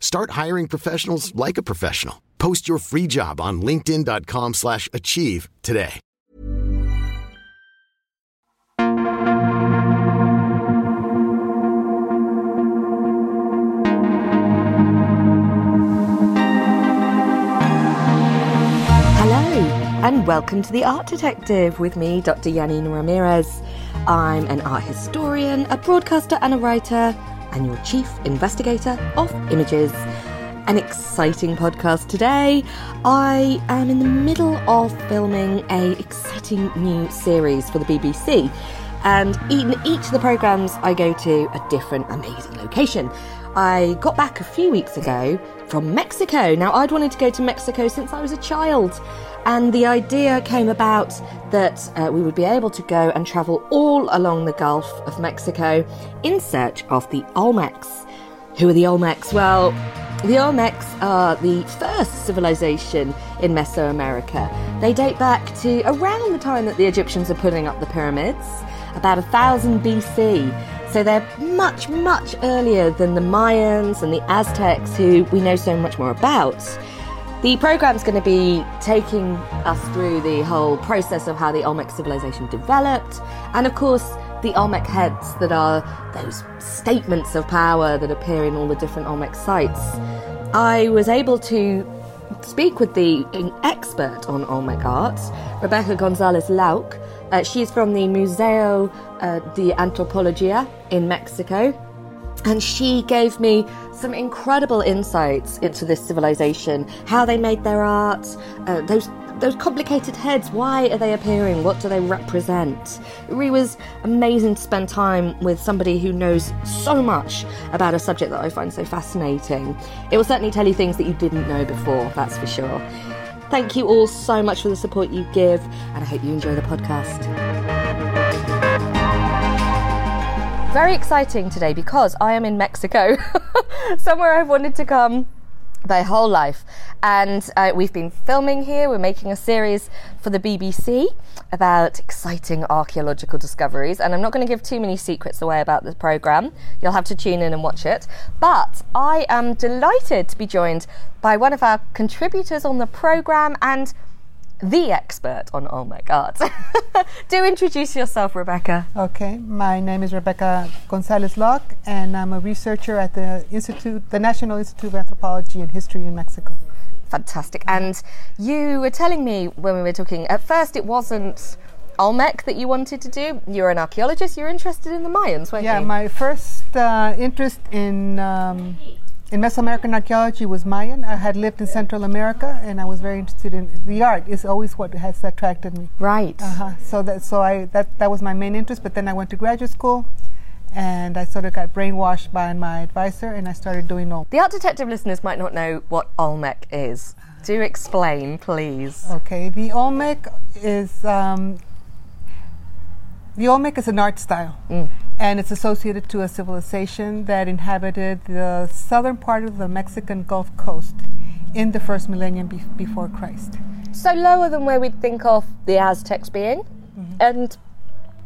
Start hiring professionals like a professional. Post your free job on linkedin.com/achieve slash achieve today. Hello, and welcome to The Art Detective with me, Dr. Janina Ramirez. I'm an art historian, a broadcaster, and a writer, and your chief investigator of images. An exciting podcast today. I am in the middle of filming a exciting new series for the BBC. And in each of the programs, I go to a different amazing location. I got back a few weeks ago from Mexico. Now, I'd wanted to go to Mexico since I was a child, and the idea came about that uh, we would be able to go and travel all along the Gulf of Mexico in search of the Olmecs. Who are the Olmecs? Well, the Olmecs are the first civilization in Mesoamerica. They date back to around the time that the Egyptians are putting up the pyramids, about 1000 BC. So they're much, much earlier than the Mayans and the Aztecs, who we know so much more about. The program's going to be taking us through the whole process of how the Olmec civilization developed, and of course, the Olmec heads that are those statements of power that appear in all the different Olmec sites. I was able to speak with the expert on Olmec art, Rebecca Gonzalez Lauck. Uh, she's from the Museo uh, de Antropología in Mexico. And she gave me some incredible insights into this civilization, how they made their art, uh, those those complicated heads. Why are they appearing? What do they represent? It really was amazing to spend time with somebody who knows so much about a subject that I find so fascinating. It will certainly tell you things that you didn't know before. That's for sure. Thank you all so much for the support you give, and I hope you enjoy the podcast. Very exciting today because I am in Mexico, somewhere I've wanted to come my whole life. And uh, we've been filming here. We're making a series for the BBC about exciting archaeological discoveries. And I'm not going to give too many secrets away about the programme. You'll have to tune in and watch it. But I am delighted to be joined by one of our contributors on the programme and the expert on Olmec art. Do introduce yourself, Rebecca. Okay, my name is Rebecca Gonzalez Lauck, and I'm a researcher at the Institute, the National Institute of Anthropology and History in Mexico. Fantastic. And you were telling me when we were talking, at first it wasn't Olmec that you wanted to do. You're an archaeologist, you're interested in the Mayans, weren't Yeah, you? my first uh, interest in um, in Mesoamerican archaeology was Mayan. I had lived in Central America, and I was very interested in the art. Is always what has attracted me. right. Uh-huh. So that so I that that was my main interest. But then I went to graduate school, and I sort of got brainwashed by my advisor, and I started doing all. The art detective listeners might not know what Olmec is. Do explain, please. Okay, the Olmec is um, the Olmec is an art style, and it's associated to a civilization that inhabited the southern part of the Mexican Gulf Coast in the first millennium be- before Christ. So lower than where we'd think of the Aztecs being, and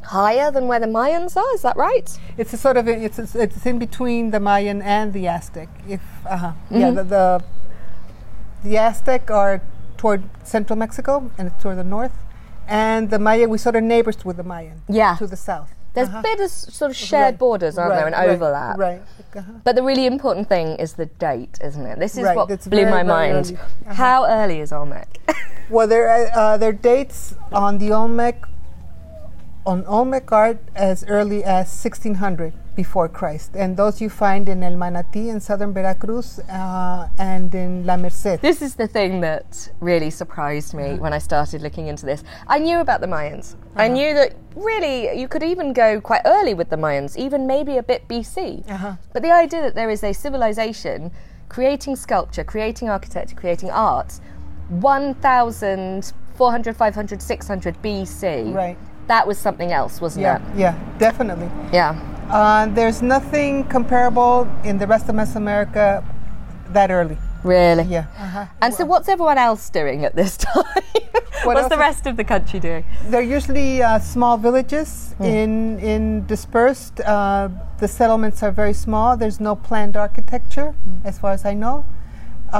higher than where the Mayans are. Is that right? It's a sort of it's it's in between the Mayan and the Aztec. If uh huh, yeah, the, the the Aztec are toward central Mexico and it's toward the north, and the Maya we sort of neighbors with the Mayan. Yeah. to the south. There's Uh-huh. bit of sort of shared Right, borders, aren't there, and right, right, overlap. Right. Uh-huh. But the really important thing is the date, isn't it? This is Right, what it's blew very, my very mind. early. Uh-huh. How early is Olmec? Well, there uh, there are dates on the Olmec on Olmec art as early as 1600 before Christ, and those you find in El Manatí in southern Veracruz uh, and in La Merced. This is the thing that really surprised me when I started looking into this. I knew about the Mayans. I knew that really you could even go quite early with the Mayans, even maybe a bit BC. Uh-huh. But the idea that there is a civilization creating sculpture, creating architecture, creating art 1400, 500, 600 BC. Right. That was something else, wasn't Yeah, it? yeah, definitely. Yeah. Uh, there's nothing comparable in the rest of Mesoamerica that early. Really? Yeah. Uh-huh. And so, what's everyone else doing at this time? what's else the rest of the country doing? They're usually uh, small villages Hmm. in in dispersed. Uh, the settlements are very small. There's no planned architecture, Hmm. as far as I know.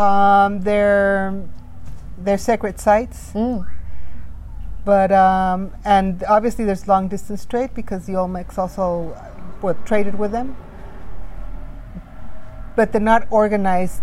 Um, they're they're sacred sites. Hmm. But um, and obviously there's long distance trade because the Olmecs also were traded with them. But they're not organized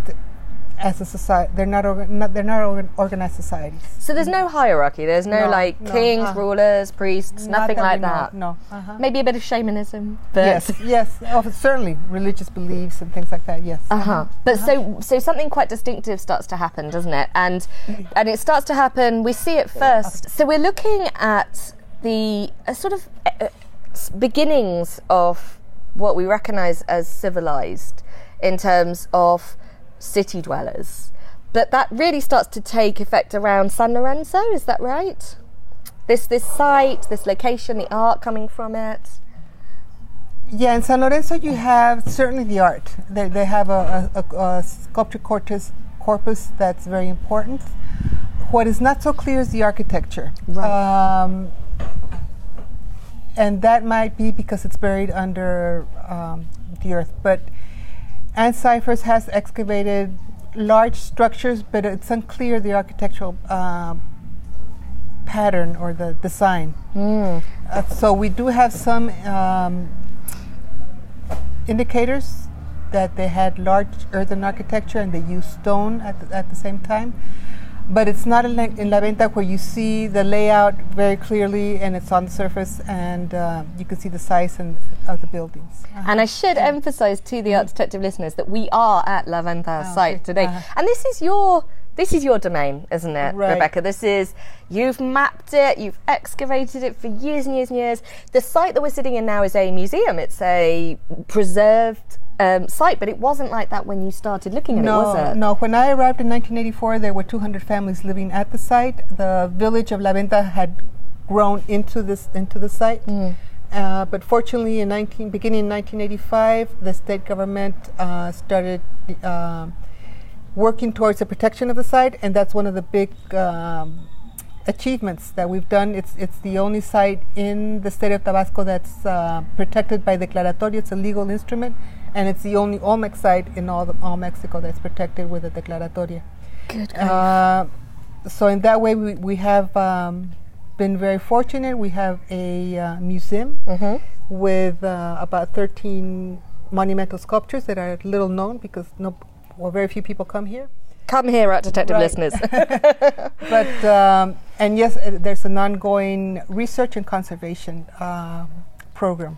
as a society. They're not, orga- not they're not organ- organized societies. So, there's no hierarchy, there's no, No, like no, kings, uh, rulers, priests, Not nothing like we know that. No. Uh-huh. Maybe a bit of shamanism. Yes, yes, oh, certainly religious beliefs and things like that. Yes. Uh-huh. But so so something quite distinctive starts to happen, doesn't it? And and it starts to happen. We see it first. So we're looking at the uh, sort of uh, uh, beginnings of what we recognise as civilized in terms of city dwellers. But that really starts to take effect around San Lorenzo. Is that right? This this site, this location, the art coming from it. Yeah, in San Lorenzo, you have certainly the art. They, they have a, a, a, sculpture corpus, corpus that's very important. What is not so clear is the architecture. Um, and that might be because it's buried under um, the earth. But Cyphers has excavated large structures, but it's unclear the architectural um, pattern or the design. Uh, so we do have some um, indicators that they had large earthen architecture and they used stone at the, at the same time. But it's not in La, in La Venta where you see the layout very clearly and it's on the surface and uh, you can see the size and, of the buildings. And I should emphasise to the art detective listeners that we are at La Venta Oh, site okay. today, Uh-huh. and this is your this is your domain, isn't it, Right. Rebecca? This is you've mapped it, you've excavated it for years and years and years. The site that we're sitting in now is a museum. It's a preserved um, site, but it wasn't like that when you started looking at no, it, was it? no. When I arrived in 1984, there were 200 families living at the site. The village of La Venta had grown into this into the site. Mm. Uh, but fortunately, in 19, beginning in 1985, the state government uh, started uh, working towards the protection of the site, and that's one of the big um, achievements that we've done. It's it's the only site in the state of Tabasco that's uh, protected by declaratoria. It's a legal instrument, and it's the only Olmec site in all the, all Mexico that's protected with a declaratoria. Good. Uh, so in that way, we, we have um, been very fortunate. We have a uh, museum with uh, about 13 monumental sculptures that are little known because no, well, very few people come here. Come here, art detective Right. listeners. But um, and yes, uh, there's an ongoing research and conservation um program.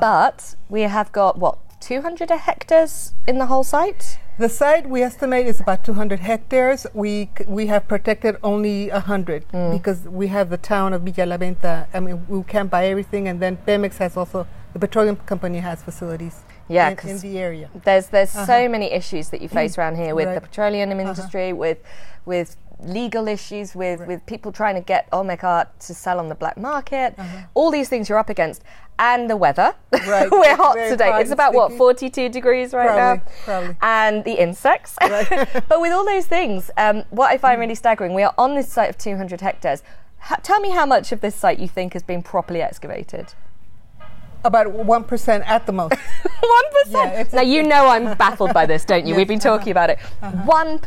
but we have got what 200 hectares in the whole site. The site we estimate is about 200 hectares. We c- we have protected only 100 because we have the town of Villa La Venta. I mean, we can't buy everything, and then Pemex has also the petroleum company has facilities Yeah, in, in the area. There's there's so many issues that you face around here with the petroleum industry, with with legal issues, with with people trying to get Olmec art to sell on the black market. All these things you're up against, and the weather. Right, We're hot very today. It's about what 42 degrees right Probably, now, probably. and the insects. but with all those things, um, what I Mm. find really staggering, we are on this site of 200 hectares. Ha- tell me how much of this site you think has been properly excavated. About one percent at the most. One Yeah, now you know I'm baffled by this, don't you? We've been talking about it. Uh-huh. One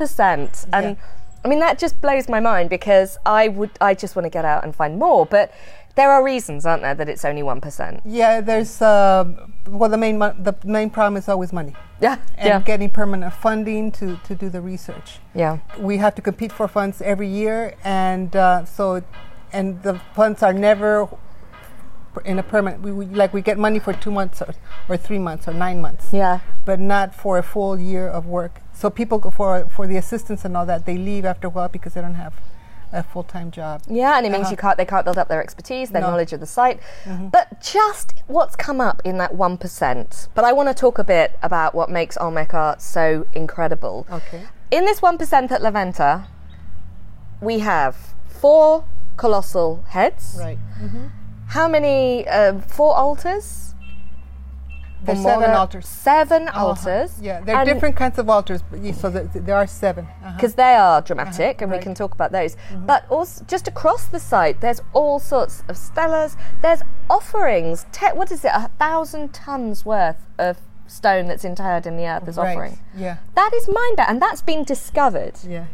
and I mean, that just blows my mind because I would, I just want to get out and find more. But there are reasons, aren't there, that it's only one percent. Yeah, there's uh, well the main mo- the main problem is always money Yeah, and yeah, getting permanent funding to to do the research. yeah. We have to compete for funds every year, and uh, so and the funds are never in a permanent. We, we like we get money for two months or, or three months or nine months. Yeah. but not for a full year of work. So people go for for the assistance and all that they leave after a while because they don't have a full time job. Yeah, and it means Uh-huh. you can't they can't build up their expertise, their No. Mm-hmm. knowledge of the site. But just what's come up in that one percent. But I want to talk a bit about what makes Olmec art so incredible. Okay. In this one percent at La Venta, we have four colossal heads. Right. How many? Uh, four altars. There's seven altars. 7 Uh-huh. altars. Yeah, there are different kinds of altars, so th- th- there are 7 Uh-huh. because they are dramatic and we can talk about those. But also, just across the site, there's all sorts of stelas. There's offerings. Te- what is it? A thousand tons worth of stone that's interred in the earth as Right, offering. yeah. That is mind and that's been discovered. Yeah.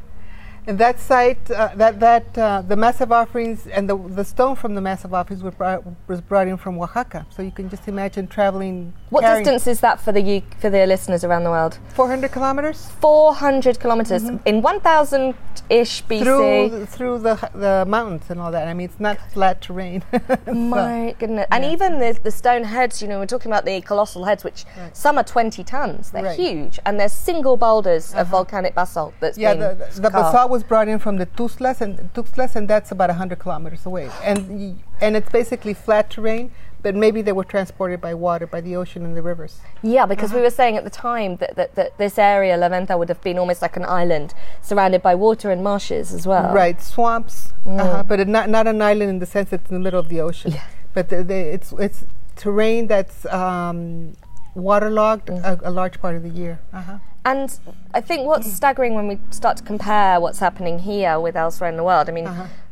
And that site, uh, that that uh, the massive offerings and the the stone from the massive offerings was brought, was brought in from Oaxaca. So you can just imagine traveling. What distance is that for the U- for the listeners around the world? 400 kilometers 400 kilometers in 1000 ish BC. Through the, through the the mountains and all that. I mean, it's not flat terrain. So- My goodness. And even the, the stone heads, you know, we're talking about the colossal heads, which some are 20 tons. They're Right. huge. And they're single boulders of uh-huh. volcanic basalt that's Yeah, been the, the, the basalt was brought in from the Tuxtlas, and Tuxtlas, and that's about 100 kilometers away. And and it's basically flat terrain, but maybe they were transported by water, by the ocean and the rivers. Yeah, because we were saying at the time that, that, that this area, La Venta, would have been almost like an island surrounded by water and marshes as well. Right, swamps, Mm. uh-huh, but it not not an island in the sense that it's in the middle of the ocean. But the, the, it's it's terrain that's um, waterlogged Mm. a, a large part of the year. Uh-huh. And I think what's staggering when we start to compare what's happening here with elsewhere in the world, I mean,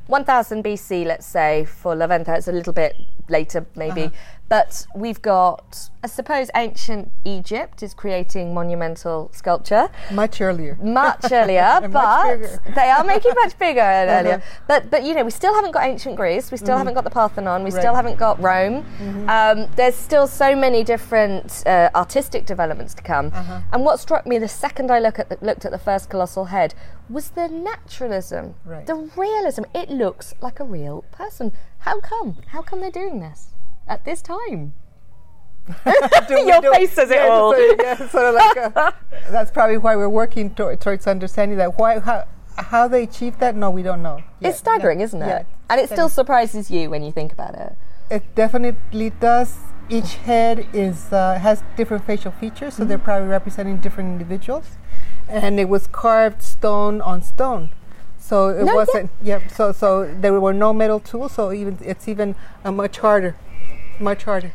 1000 BC, let's say, for La Venta, it's a little bit later maybe, uh-huh. But we've got, I suppose, ancient Egypt is creating monumental sculpture. Much earlier. Much earlier, but bigger. they are making much bigger and earlier. But but you know, we still haven't got ancient Greece. We still haven't got the Parthenon. We still Mm-hmm. Haven't got Rome. Um, there's still so many different uh, artistic developments to come. Uh-huh. And what struck me the second I look at the, looked at the first colossal head was the naturalism, Right. the realism. It looks like a real person. How come? How come they're doing this at this time? Your do- face says it yeah, all. So, yeah, sort of like uh that's probably why we're working tor- towards understanding that. Why how how they achieved that? No, we don't know. yet. It's staggering, Yeah, isn't it? yeah, and it still surprises you when you think about it. It definitely does. Each head is uh, has different facial features, so Mm-hmm. they're probably representing different individuals. And it was carved stone on stone, so it No, wasn't. Yeah. So so there were no metal tools, so even it's even uh, much harder, much harder.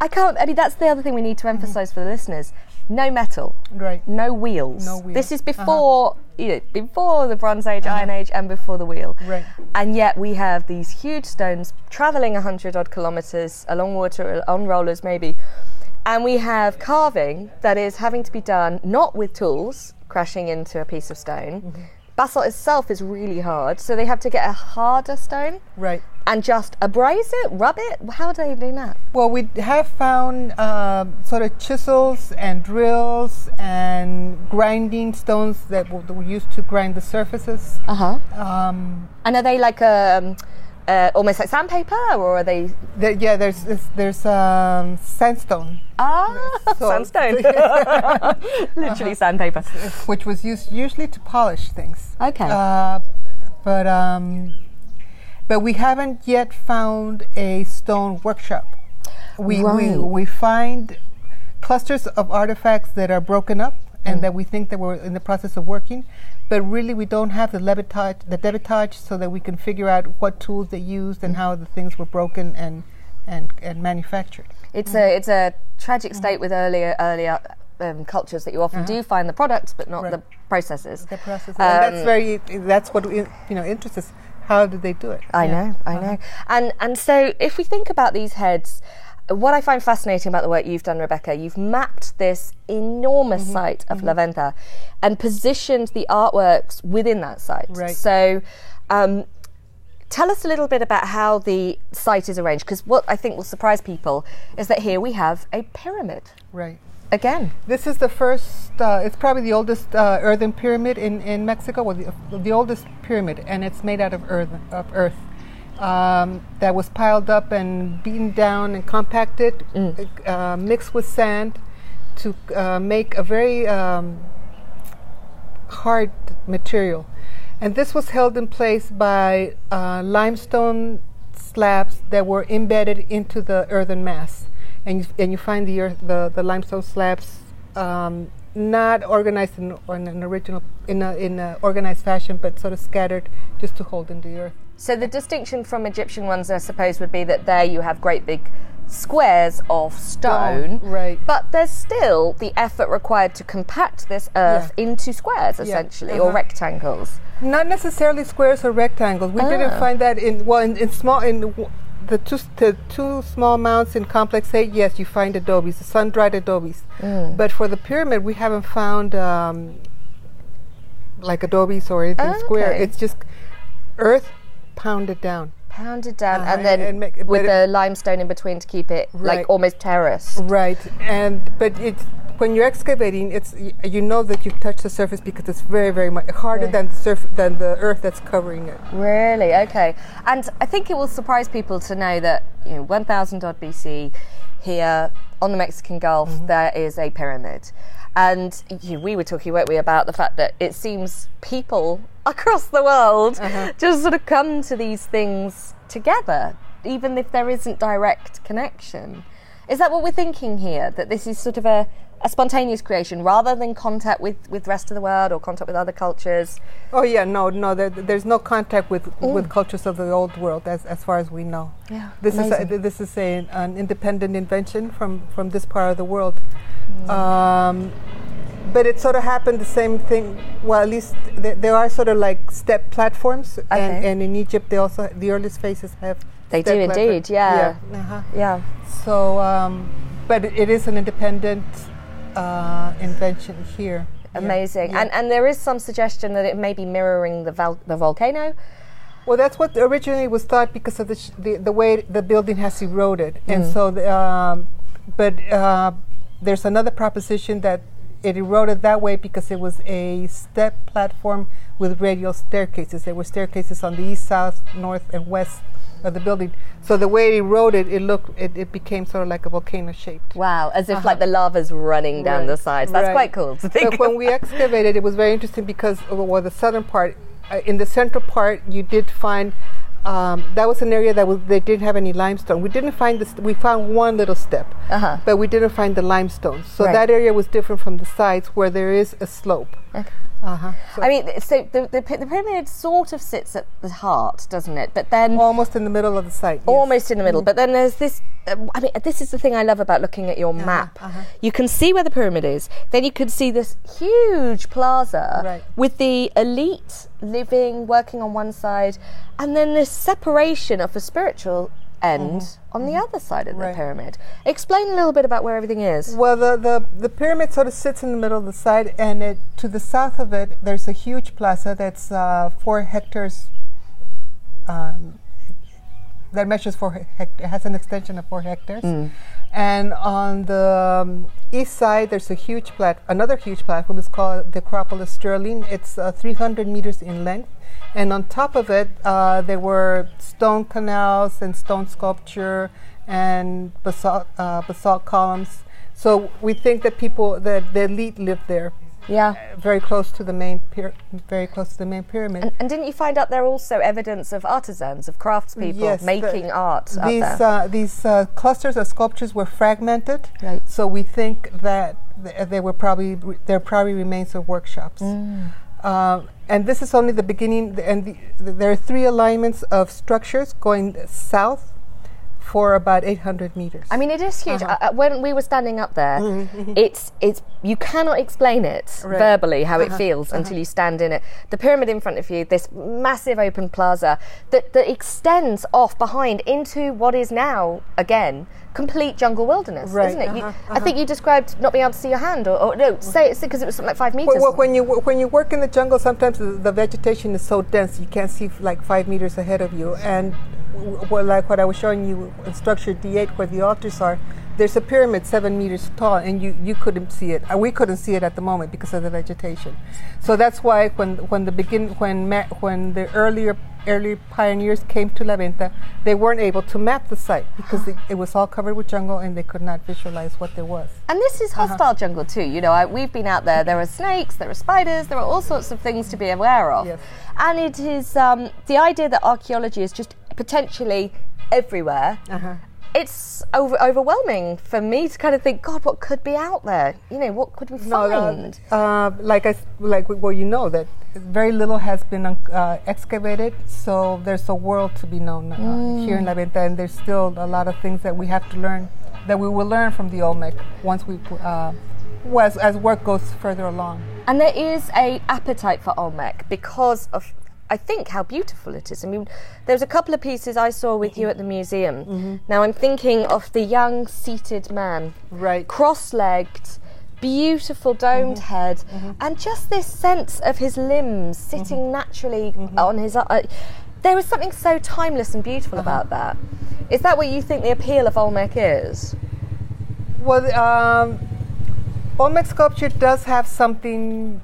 I can't. I mean, that's the other thing we need to emphasise for the listeners: no metal, Right. no wheels. No wheels. This is Uh-huh. before, you know, before the Bronze Age, Iron Age, and before the wheel. Right. And yet we have these huge stones travelling hundred odd kilometres along water on rollers, maybe, and we have carving that is having to be done not with tools, crashing into a piece of stone. Mm-hmm. Basalt itself is really hard, so they have to get a harder stone Right. and just abrase it, rub it. How do they do that? Well, we have found um, sort of chisels and drills and grinding stones that were, used to grind the surfaces. Uh huh. Um, And are they like um, uh, almost like sandpaper, or are they? there, yeah, there's there's, um, sandstone, Ah, So- sandstone. Literally sandpaper. which was used usually to polish things. Okay. Uh, but um, but we haven't yet found a stone workshop. We Right. we, we find clusters of artifacts that are broken up and that we think that we're in the process of working, but really we don't have the levitage, the debitage, so that we can figure out what tools they used and how the things were broken and and and manufactured. It's a it's a tragic state with earlier earlier um, cultures that you often do find the products, but not Right. the processes. The process, Um, and that's very that's what you know interests us. How did they do it? I Yeah. know, I know. And and so if we think about these heads, what I find fascinating about the work you've done, Rebecca, you've mapped this enormous Mm-hmm. site of La Venta and positioned the artworks within that site. Right. So, um, tell us a little bit about how the site is arranged, because what I think will surprise people is that here we have a pyramid Right. again. This is the first, uh, it's probably the oldest uh, earthen pyramid in, in Mexico, well, the, the oldest pyramid, and it's made out of earth, of earth um, that was piled up and beaten down and compacted, uh, mixed with sand to uh, make a very um, hard material. And this was held in place by uh, limestone slabs that were embedded into the earthen mass. And you, and you find the, earth, the, the limestone slabs um, not organized in, in an original in a, in a organized fashion, but sort of scattered just to hold in the earth. So the distinction from Egyptian ones, I suppose, would be that there you have great big squares of stone, right. But there's still the effort required to compact this earth into squares, essentially, or uh-huh. rectangles. Not necessarily squares or rectangles. We Ah. didn't find that in well in, in small in w- the two the two small mounds in complex A. Yes, you find adobes, the sun dried adobes. Mm. But for the pyramid, we haven't found um, like adobes or anything Ah, square. It's just earth pounded down. Pounded down, Uh-huh, and then and make- with the limestone in between to keep it like almost terraced. Right, and but it's when you're excavating, it's y- you know that you've touched the surface because it's very very much harder than the surf than the earth that's covering it. Really? Okay. And I think it will surprise people to know that, you know, 1000 odd BC, here on the Mexican Gulf, Mm-hmm. there is a pyramid. And you, we were talking, weren't we, about the fact that it seems people across the world Uh-huh. just sort of come to these things together, even if there isn't direct connection. Is that what we're thinking here? That this is sort of a, a spontaneous creation rather than contact with, with the rest of the world or contact with other cultures? Oh yeah, no, no. There, there's no contact with, with cultures of the old world, as, as far as we know. Yeah, this is a, this is a, an independent invention from from this part of the world. Um, but it sort of happened the same thing. Well, at least th- there are sort of like step platforms, and, Okay. and in Egypt they also the earliest faces have. They do platform- indeed, yeah. Yeah. uh-huh. Yeah. So, um, but it is an independent uh, invention here. Amazing. yeah. And and there is some suggestion that it may be mirroring the val- the volcano. Well, that's what originally was thought because of the sh- the, the way the building has eroded, Mm. and so the, um, but uh, there's another proposition that it eroded that way because it was a step platform with radial staircases. There were staircases on the east, south, north, and west of the building. So the way it eroded, it looked it, it became sort of like a volcano shaped. Wow, as if like the lava's running down Right, the sides. That's right. quite cool to think. So when we excavated, it was very interesting because, well, the southern part, uh, in the central part, you did find um, that was an area that was they didn't have any limestone. We didn't find this. We found one little step, Uh-huh. but we didn't find the limestone. So Right. that area was different from the sides where there is a slope. Okay. Uh-huh. So I mean, so the, the the pyramid sort of sits at the heart, doesn't it? But then almost in the middle of the site. yes. almost in the middle. But then there's this. Uh, I mean, this is the thing I love about looking at your map. uh-huh. You can see where the pyramid is. Then you can see this huge plaza Right. with the elite living, working on one side, and then this separation of the spiritual end on the other side of the Mm-hmm. Right. pyramid. Explain a little bit about where everything is. Well, the, the, the pyramid sort of sits in the middle of the site, and it, to the south of it, there's a huge plaza that's uh, four hectares. Um, that measures four hectares, has an extension of four hectares. And on the um, east side, there's a huge plat, another huge platform. It's called the Acropolis Stirling. It's uh, 300 meters in length, and on top of it, uh, there were stone canals and stone sculpture and basalt, uh, basalt columns. So we think that people, that the elite lived there, Yeah. very close to the main, very close to the main pyramid. And didn't you find out there are also evidence of artisans, of craftspeople Yes, the- making art these uh, these uh, clusters of sculptures were fragmented, Right. so we think that th- they were probably re- they're probably remains of workshops. Mm. Uh, and this is only the beginning. And the, th- there are three alignments of structures going south for about 800 meters. I mean, it is huge. Uh, uh, when we were standing up there, it's it's you cannot explain it Right. verbally how it feels until you stand in it. The pyramid in front of you, this massive open plaza that that extends off behind into what is now again complete jungle wilderness, Right, isn't it? You, uh-huh, I think you described not being able to see your hand, or, or no, say it's because it was something like five meters. Well, well, when you when you work in the jungle, sometimes the, the vegetation is so dense you can't see f- like five meters ahead of you. And w- w- like what I was showing you in structure D8, where the altars are, there's a pyramid seven meters tall, and you, you couldn't see it. Uh, we couldn't see it at the moment because of the vegetation. So that's why when when the begin when ma- when the earlier early pioneers came to La Venta, they weren't able to map the site because it, it was all covered with jungle, and they could not visualize what there was. And this is Uh-huh. hostile jungle too. You know, I, we've been out there. There are snakes, there are spiders, there are all sorts of things to be aware of. Yes. And it is um, the idea that archaeology is just potentially everywhere. Uh-huh. It's over, overwhelming for me to kind of think, God, what could be out there? You know, what could we No, find? uh, uh, like I like well, you know that very little has been uh, excavated, so there's a world to be known uh, here in La Venta, and there's still a lot of things that we have to learn, that we will learn from the Olmec once we, uh, well, as, as work goes further along. And there is a appetite for Olmec because of, I think, how beautiful it is. I mean, there's a couple of pieces I saw with you at the museum. Mm-hmm. Mm-hmm. Now I'm thinking of the young seated man, Right. cross-legged, beautiful domed mm-hmm. head, and just this sense of his limbs sitting naturally on his. Uh, there was something so timeless and beautiful uh-huh. about that. Is that what you think the appeal of Olmec is? Well, um, Olmec sculpture does have something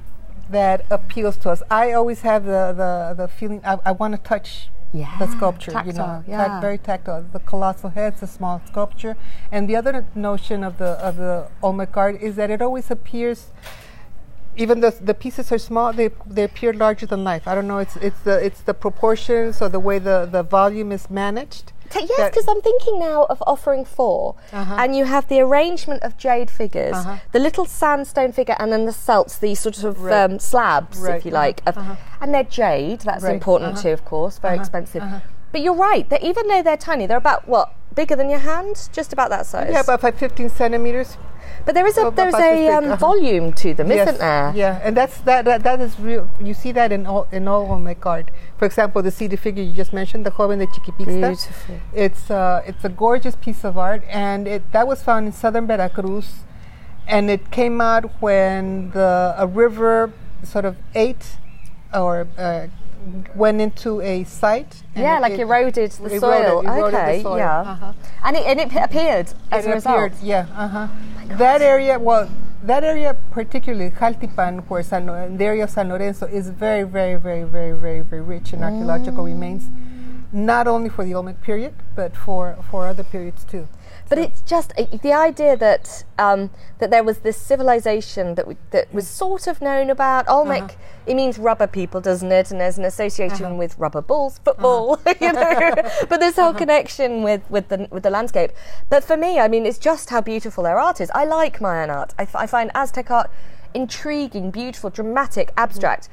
that appeals to us. I always have the, the, the feeling I, I want to touch the Yeah, sculpture, you know, yeah. very tactile. The colossal head's a small sculpture, and the other notion of the of the Olmec art is that it always appears. Even the the pieces are small, they they appear larger than life. I don't know. It's it's the it's the proportions or the way the, the volume is managed. T- Yes, because I'm thinking now of offering 4 Uh-huh. and you have the arrangement of jade figures, Uh-huh. the little sandstone figure, and then the celts, these sort of Right. um, slabs, Right, if you uh-huh, like, and they're jade. That's Right, important uh-huh, too, of course, very uh-huh, expensive. But you're right. That even though they're tiny, they're about what bigger than your hand, just about that size. Yeah, about like 15 centimeters. but there is a about there's a um, uh-huh. volume to them, Yes, not there? Yeah, and that's that, that that is real. You see that in all in all Olmec art. For example, the seated figure you just mentioned, the joven de Chiquipixta. Beautiful. It's uh, it's a gorgeous piece of art, and it that was found in southern Veracruz, and it came out when the a river sort of ate or uh, went into a site. and Yeah, like it- eroded the eroded- soil. eroded the okay, soil. yeah. Uh-huh. And it, and it appeared as It a result. appeared, Yeah, uh-huh. that area, well, that area particularly, Jaltipan, where San, the area of San Lorenzo is very, very, very, very, very, very rich in archaeological remains, not only for the Olmec period, but for, for other periods too. But it's just the idea that um, that there was this civilization that we, that was sort of known about Olmec. Uh-huh. It means rubber people, doesn't it? And there's an association with rubber balls, football, Uh-huh. you know. but this whole connection with with the with the landscape. But for me, I mean, it's just how beautiful their art is. I like Mayan art. I, f- I find Aztec art intriguing, beautiful, dramatic, abstract.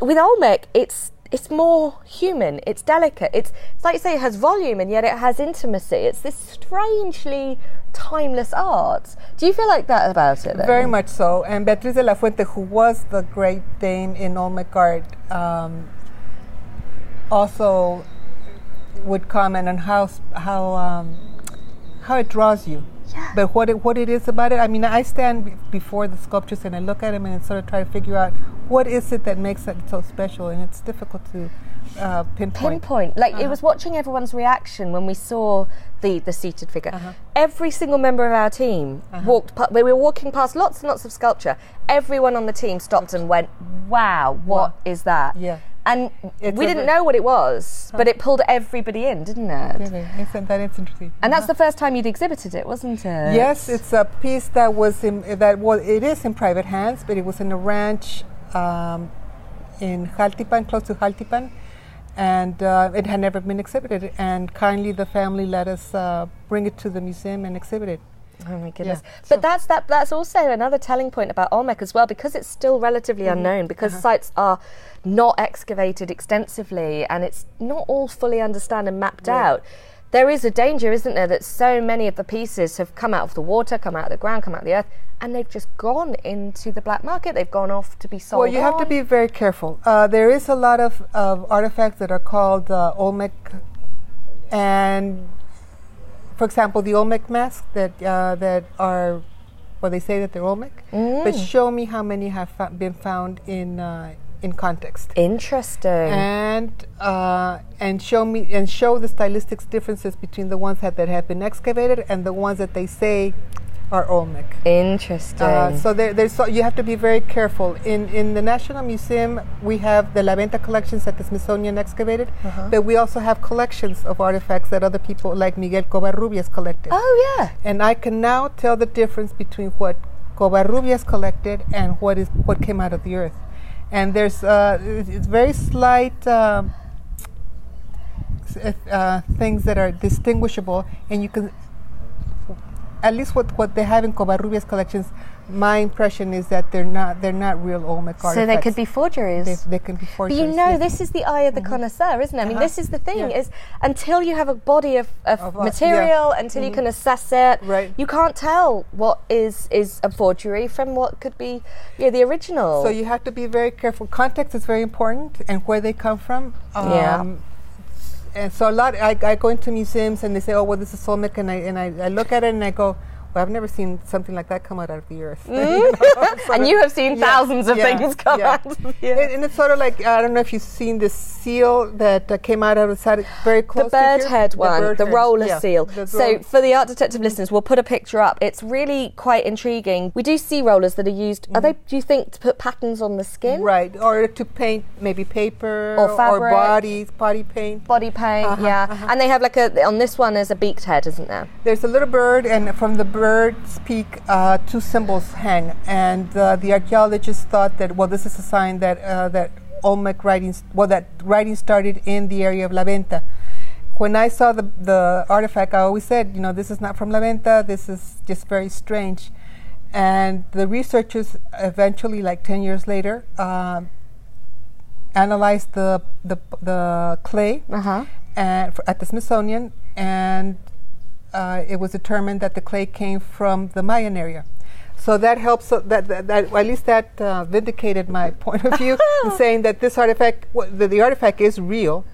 With Olmec, it's it's more human. It's delicate. It's, it's like you say, it has volume and yet it has intimacy. It's this strangely timeless art. Do you feel like that about it? Then? Very much so. And Beatriz de la Fuente, who was the great dame in Olmec art, um, also would comment on how how um, how it draws you. Yeah. But what it, what it is about it, I mean, I stand be- before the sculptures and I look at them and sort of try to figure out what is it that makes it so special, and it's difficult to uh, pinpoint. pinpoint. Like it uh-huh. was watching everyone's reaction when we saw the the seated figure. Uh-huh. Every single member of our team uh-huh. walked. Pa- we were walking past lots and lots of sculpture. Everyone on the team stopped and went, "Wow, what is that?" Yeah. And It's we didn't know what it was, but it pulled everybody in, didn't it? Really, isn't that it's interesting? And that's the first time you'd exhibited it, wasn't it? Yes, it's a piece that was in that well, it is in private hands, but it was in a ranch um, in Jaltipan, close to Jaltipan, and uh, it had never been exhibited. And kindly, the family let us uh, bring it to the museum and exhibit it. Oh my goodness! so- but that's that. That's also another telling point about Olmec as well, because it's still relatively Mm-hmm. unknown. Because Uh-huh. sites are not excavated extensively, and it's not all fully understood and mapped out. there is a danger, isn't there, that so many of the pieces have come out of the water, come out of the ground, come out of the earth, and they've just gone into the black market. They've gone off to be sold. Well, you have to be very careful. Uh, there is a lot of, of artifacts that are called uh, Olmec, and for example, the Olmec masks that uh, that are, well, they say that they're Olmec, Mm. but show me how many have fo- been found in uh, in context. Interesting. and uh, and show me and show the stylistic differences between the ones that, that have been excavated and the ones that they say are Olmec. Interesting. Uh, so there, there's so you have to be very careful. In in the National Museum, we have the La Venta collections that the Smithsonian excavated, Uh-huh. but we also have collections of artifacts that other people like Miguel Covarrubias collected. oh yeah. And I can now tell the difference between what Covarrubias collected and what is what came out of the earth. And there's uh, it's it's very slight um, uh, things that are distinguishable, and you can at least what, what they have in Covarrubias collections. My impression is that they're not they're not real Olmec artifacts. So they could be forgeries. They, they can be forgeries. But you know, this is the eye of the connoisseur, isn't it? I mean, Uh-huh. this is the thing: Yeah. is until you have a body of, of, Of, material, yeah. until you can assess it, Right. you can't tell what is is a forgery from what could be yeah, the original. So you have to be very careful. Context is very important, and where they come from. Um, Yeah. And so a lot, I, I go into museums and they say, "Oh, well, this is Olmec," and I? And I, I look at it and I go, "Well, I've never seen something like that come out of the earth." You know, and you have seen yeah, thousands of yeah, things come yeah. out of the earth. and it's sort of like I don't know if you've seen this seal that uh, came out of the side, very close. The bird here. head one, bird the head, roller seal. the So, roll- for the art detective listeners, we'll put a picture up. It's really quite intriguing. We do see rollers that are used. Are they? Do you think to put patterns on the skin? right, or to paint maybe paper Or fabric. bodies, body paint. Body paint, Uh-huh, yeah. uh-huh. And they have like a on this one. There's a beaked head, isn't there? There's a little bird, and from the bird's peak, uh, two symbols hang. And uh, the archaeologists thought that, well, this is a sign that uh, that Olmec writing, well, that writing started in the area of La Venta. When I saw the the artifact, I always said, you know, this is not from La Venta. This is just very strange. And the researchers eventually, like ten years later, um, analyzed the the, the clay Uh-huh. at the Smithsonian, and uh, it was determined that the clay came from the Mayan area. So that helps. So that, that, that at least that uh, vindicated my point of view in saying that this artifact, w- the, the artifact is real,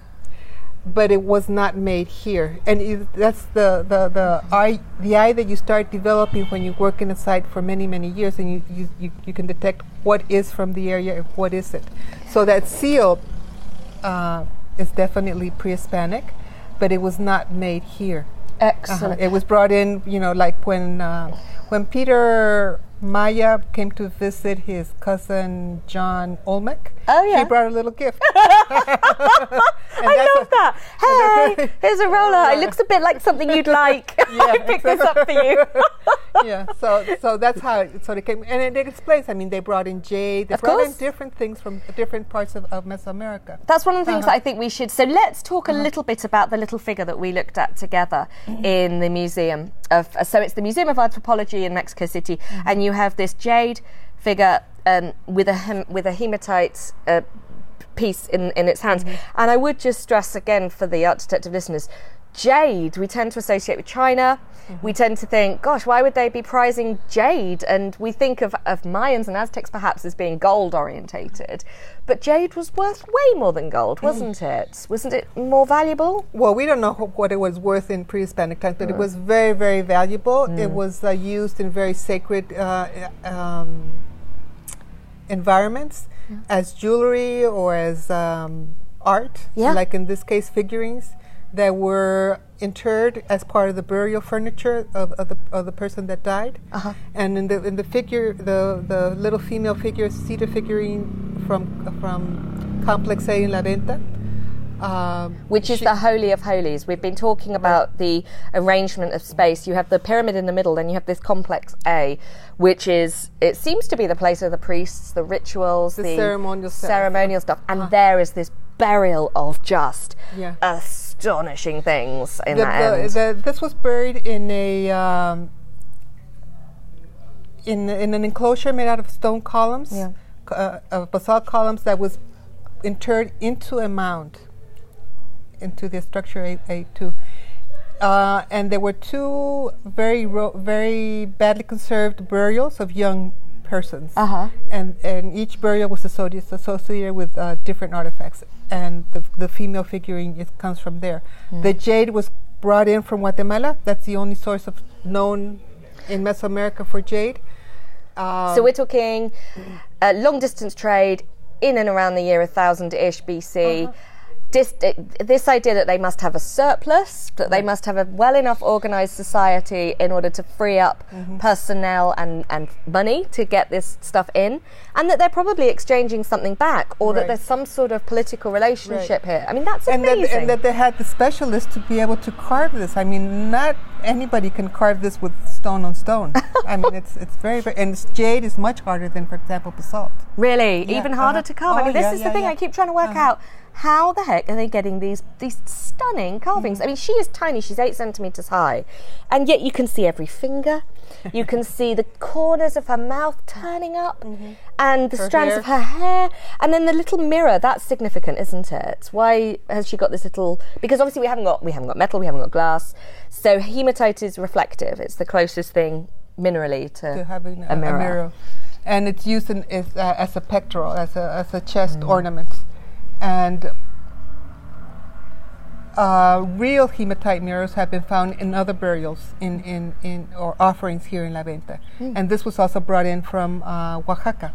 but it was not made here. And i that's the, the, the eye the eye that you start developing when you work in a site for many many years, and you, you, you, you can detect what is from the area and what isn't. So that seal uh, is definitely pre-Hispanic, but it was not made here. Uh-huh. Excellent. It was brought in, you know, like when uh, when Peter Maya came to visit his cousin John Olmec. Oh, yeah. he brought a little gift. I love that. Hey, here's a roller. It looks a bit like something you'd like. I picked this up for you. yeah, so so that's how it sort of came, and it, it explains. I mean, they brought in jade. They Of brought in course. different things from different parts of, of Mesoamerica. That's one of the things Uh-huh. that I think we should. So let's talk a little bit about the little figure that we looked at together Mm-hmm. in the museum of. uh, So it's the Museum of Anthropology in Mexico City, Mm-hmm. and you have this jade figure um, with a hem- with a hematite. Uh, piece in, in its hands Mm-hmm. and I would just stress again for the art detective listeners jade we tend to associate with China. Mm-hmm. we tend to think gosh why would they be prizing jade? And we think of, of Mayans and Aztecs perhaps as being gold orientated. But jade was worth way more than gold Mm. wasn't it? Wasn't it more valuable? Well, we don't know what it was worth in pre-Hispanic times, but it was very, very valuable. It was uh, used in very sacred uh, um, environments as jewelry or as um, art, Yeah. like in this case, figurines that were interred as part of the burial furniture of, of, the, of the person that died. Uh-huh. And in the in the figure, the the little female figure, cedar figurine from from Complex A in La Venta. Um, which is she- the holy of holies we've been talking about the arrangement of space you have the pyramid in the middle then you have this complex A which is it seems to be the place of the priests the rituals The ceremonial stuff. Uh-huh. ceremonial stuff and there is this burial of just Yeah. Astonishing things in the, that the, end. the, this was buried in a um, in in an enclosure made out of stone columns, Yeah. uh, of basalt columns that was interred into a mound, into the structure A, A2. uh, and there were two very ro- very badly conserved burials of young persons, Uh-huh. and and each burial was associated associated with uh, different artifacts, and the, the female figurine it comes from there. The jade was brought in from Guatemala. That's the only source of known in Mesoamerica for jade. Um, So we're talking uh, long distance trade in and around the year 1000 ish BC. Uh-huh. Dis- this idea that they must have a surplus, that they must have a well enough organized society in order to free up Mm-hmm. personnel and, and money to get this stuff in, and that they're probably exchanging something back, or that there's some sort of political relationship here. I mean, that's and that, amazing. and that they had the specialists to be able to carve this. I mean, not anybody can carve this with stone on stone. I mean, it's it's very, very and jade is much harder than, for example, basalt. Really, Yeah, even harder uh-huh. to carve. I Oh, mean, this yeah, is yeah, the thing. I keep trying to work out. How the heck are they getting these these stunning carvings? Mm. I mean, she is tiny; she's eight centimeters high, and yet you can see every finger. You can see the corners of her mouth turning up, and the Her strands hair. of her hair, and then the little mirror. That's significant, isn't it? Why has she got this little? Because obviously we haven't got we haven't got metal, we haven't got glass. So hematite is reflective. It's the closest thing minerally to, to having a mirror. mirror. And it's used in, is, uh, as a pectoral, as a, as a chest Mm. ornament. And uh, real hematite mirrors have been found in other burials in, in, in or offerings here in La Venta. Hmm. And this was also brought in from uh, Oaxaca,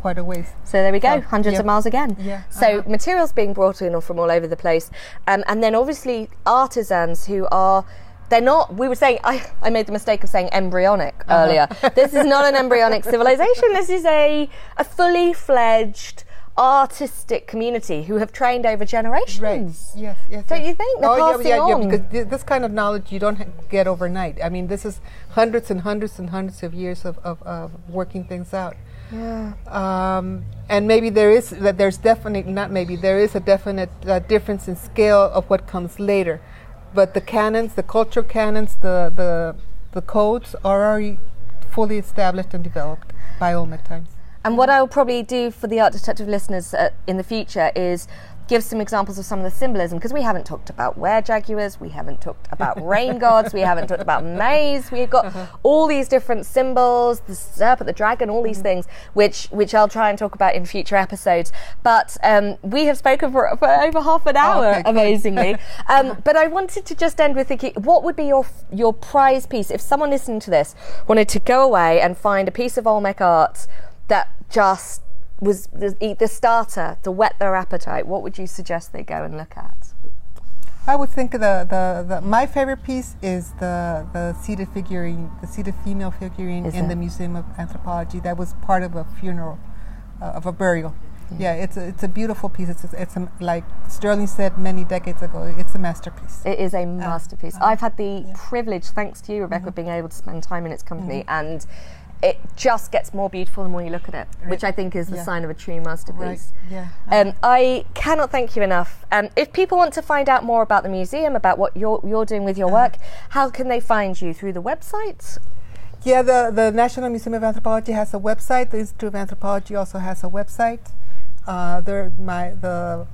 quite a ways. So there we go, hundreds yeah. of miles again. Yeah, So uh-huh. materials being brought in from all over the place, um, and then obviously artisans who are. They're not. We were saying. I, I made the mistake of saying embryonic Uh-huh. earlier. this is not an embryonic civilization. This is a a fully fledged artistic community who have trained over generations. Right. Yes. Yes. Don't you think? They're oh, passing yeah, yeah, yeah. on. Because th- this kind of knowledge you don't ha- get overnight. I mean, this is hundreds and hundreds and hundreds of years of, of, of working things out. Yeah. Um, and maybe there is that there's definitely not maybe there is a definite uh, difference in scale of what comes later, but the canons, the cultural canons, the the the codes are already fully established and developed by Olmec times. And what I'll probably do for the art detective listeners uh, in the future is give some examples of some of the symbolism because we haven't talked about were jaguars, we haven't talked about rain gods, we haven't talked about maize. We've got all these different symbols, the serpent, the dragon, all these things, which which I'll try and talk about in future episodes. But um, we have spoken for, for over half an hour, okay, amazingly. um, but I wanted to just end with thinking, what would be your your prize piece if someone listening to this wanted to go away and find a piece of Olmec art that just was the, eat the starter to whet their appetite, what would you suggest they go and look at? I would think the, the, the my favorite piece is the the seated figurine, the seated female figurine Is in it? the Museum of Anthropology. That was part of a funeral, uh, of a burial. Mm. Yeah, it's a, it's a beautiful piece. It's a, it's a, um, like Stirling said many decades ago. It's a masterpiece. It is Uh, a masterpiece. Uh, I've had the privilege, thanks to you, Rebecca, mm-hmm. of being able to spend time in its company, mm-hmm. and it just gets more beautiful the more you look at it, which I think is the Yeah. sign of a true masterpiece. Yeah. Um, I cannot thank you enough. Um, if people want to find out more about the museum, about what you're, you're doing with your Uh-huh. work, how can they find you? Through the website? Yeah, the, the National Museum of Anthropology has a website. The Institute of Anthropology also has a website. Uh, there, my the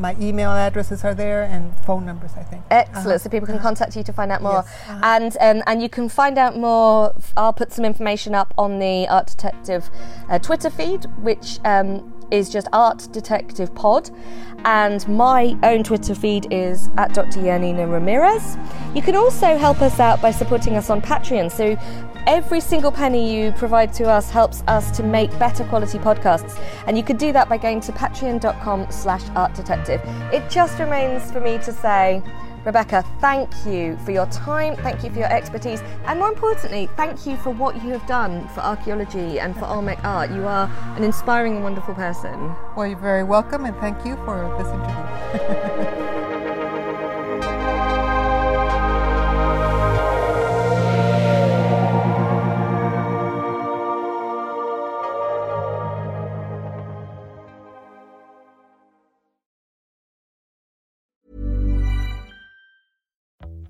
my email addresses are there and phone numbers. I think. Excellent. So people can contact you to find out more, Yes, uh-huh. and um, and you can find out more. I'll put some information up on the Art Detective uh, Twitter feed, which um, is just Art Detective Pod, and my own Twitter feed is at Dr. Janina Ramirez. You can also help us out by supporting us on Patreon. So. Every single penny you provide to us helps us to make better quality podcasts. And you can do that by going to patreon.com slash art detective. It just remains for me to say, Rebecca, thank you for your time, thank you for your expertise, and more importantly, thank you for what you have done for archaeology and for Olmec art. You are an inspiring and wonderful person. Well, you're very welcome, and thank you for this interview.